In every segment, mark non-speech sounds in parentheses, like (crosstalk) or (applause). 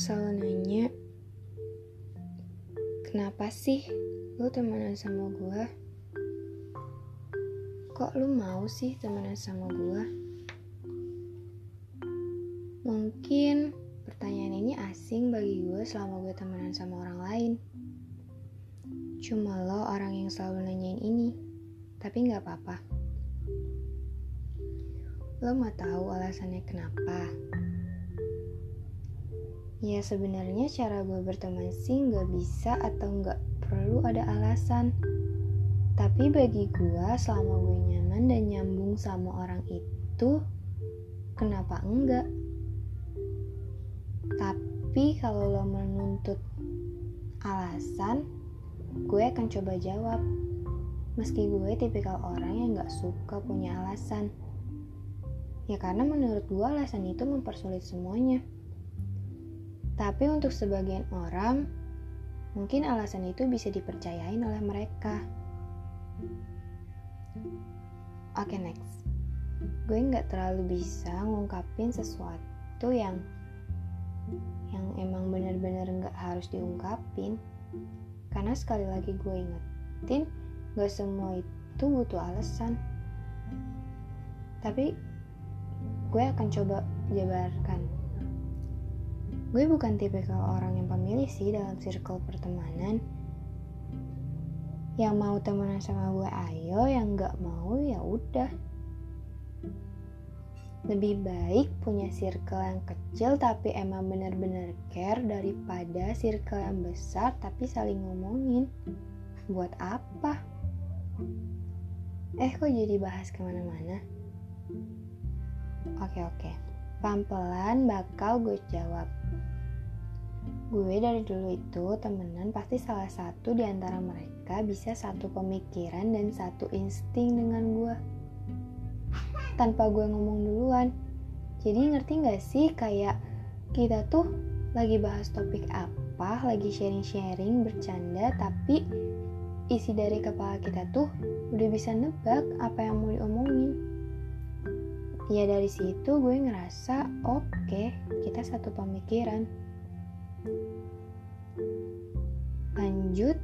selalu nanya, kenapa sih lu temenan sama gue? Kok lu mau sih temenan sama gue? Mungkin pertanyaan ini asing bagi gue selama gue temenan sama orang lain. Cuma lo orang yang selalu nanyain ini, tapi gak apa-apa. Lo mau tahu alasannya kenapa? Ya sebenarnya cara gue berteman sih nggak bisa atau nggak perlu ada alasan. Tapi bagi gue selama gue nyaman dan nyambung sama orang itu, kenapa enggak? Tapi kalau lo menuntut alasan, gue akan coba jawab. Meski gue tipikal orang yang gak suka punya alasan. Ya karena menurut gue alasan itu mempersulit semuanya. Tapi untuk sebagian orang, mungkin alasan itu bisa dipercayain oleh mereka. Oke, okay, next. Gue nggak terlalu bisa ngungkapin sesuatu yang yang emang bener-bener nggak harus diungkapin. Karena sekali lagi gue ingetin, gak semua itu butuh alasan. Tapi gue akan coba jabarkan gue bukan tipikal orang yang pemilih sih dalam circle pertemanan. Yang mau temenan sama gue ayo. Yang nggak mau ya udah. Lebih baik punya circle yang kecil tapi emang bener-bener care daripada circle yang besar tapi saling ngomongin. Buat apa? Eh kok jadi bahas ke mana-mana? Oke oke pelan-pelan bakal gue jawab Gue dari dulu itu temenan pasti salah satu di antara mereka bisa satu pemikiran dan satu insting dengan gue. Tanpa gue ngomong duluan. Jadi ngerti gak sih kayak kita tuh lagi bahas topik apa, lagi sharing-sharing, bercanda, tapi isi dari kepala kita tuh udah bisa nebak apa yang mau diomongin. Ya dari situ gue ngerasa oke okay, kita satu pemikiran. Lanjut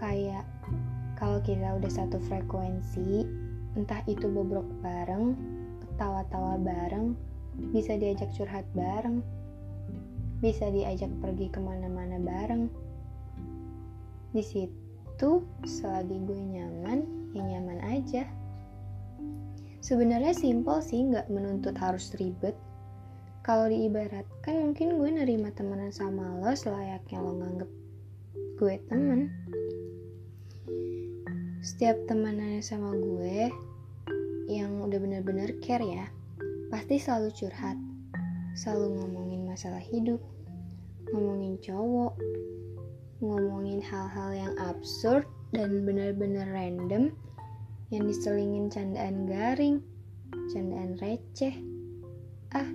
kayak kalau kita udah satu frekuensi entah itu bobrok bareng ketawa-tawa bareng bisa diajak curhat bareng bisa diajak pergi ke mana-mana bareng. Di situ selagi gue nyaman ya nyaman aja sebenarnya simpel sih nggak menuntut harus ribet. Kalau diibaratkan mungkin gue nerima temenan sama lo selayaknya lo nganggep gue temen. Setiap temenannya sama gue yang udah bener-bener care ya pasti selalu curhat. Selalu ngomongin masalah hidup ngomongin cowok ngomongin hal-hal yang absurd dan bener-bener random yang diselingin candaan garing candaan receh ah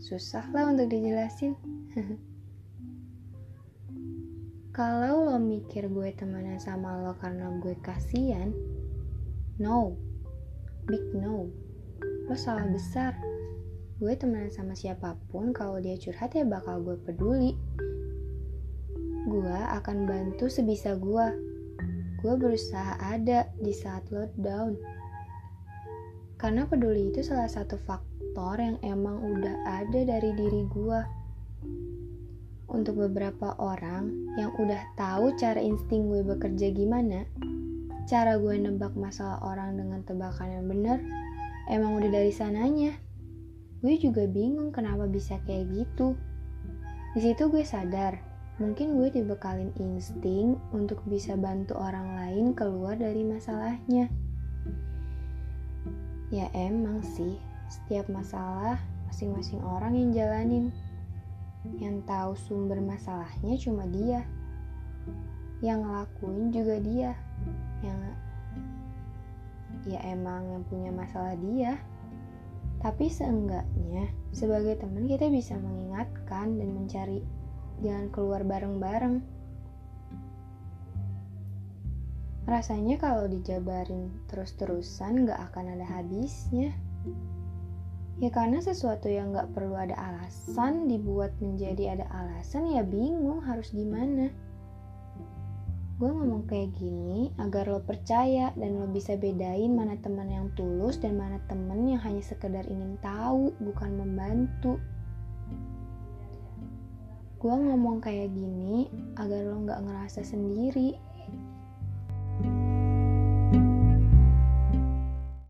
susah lah untuk dijelasin. (laughs) Kalau lo mikir gue temenan sama lo karena gue kasihan, no, big no, lo salah besar. Gue temenan sama siapa pun, kalau dia curhat ya bakal gue peduli. Gue akan bantu sebisa gue. Gue berusaha ada di saat lo down. Karena peduli itu salah satu faktor faktor yang emang udah ada dari diri gue. Untuk beberapa orang yang udah tahu cara insting gue bekerja gimana, cara gue nebak masalah orang dengan tebakan yang bener, emang udah dari sananya. Gue juga bingung kenapa bisa kayak gitu. Di situ gue sadar, mungkin gue dibekalin insting untuk bisa bantu orang lain keluar dari masalahnya. Ya emang sih, setiap masalah, masing-masing orang yang jalanin. Yang tahu sumber masalahnya cuma dia. Yang ngelakuin juga dia. Yang ya emang yang punya masalah dia. Tapi seenggaknya, sebagai teman kita bisa mengingatkan dan mencari jalan keluar bareng-bareng. Rasanya kalau dijabarin terus-terusan gak akan ada habisnya. Ya karena sesuatu yang gak perlu ada alasan dibuat menjadi ada alasan ya bingung harus gimana. Gue ngomong kayak gini agar lo percaya dan lo bisa bedain mana teman yang tulus dan mana temen yang hanya sekedar ingin tahu bukan membantu. Gue ngomong kayak gini agar lo gak ngerasa sendiri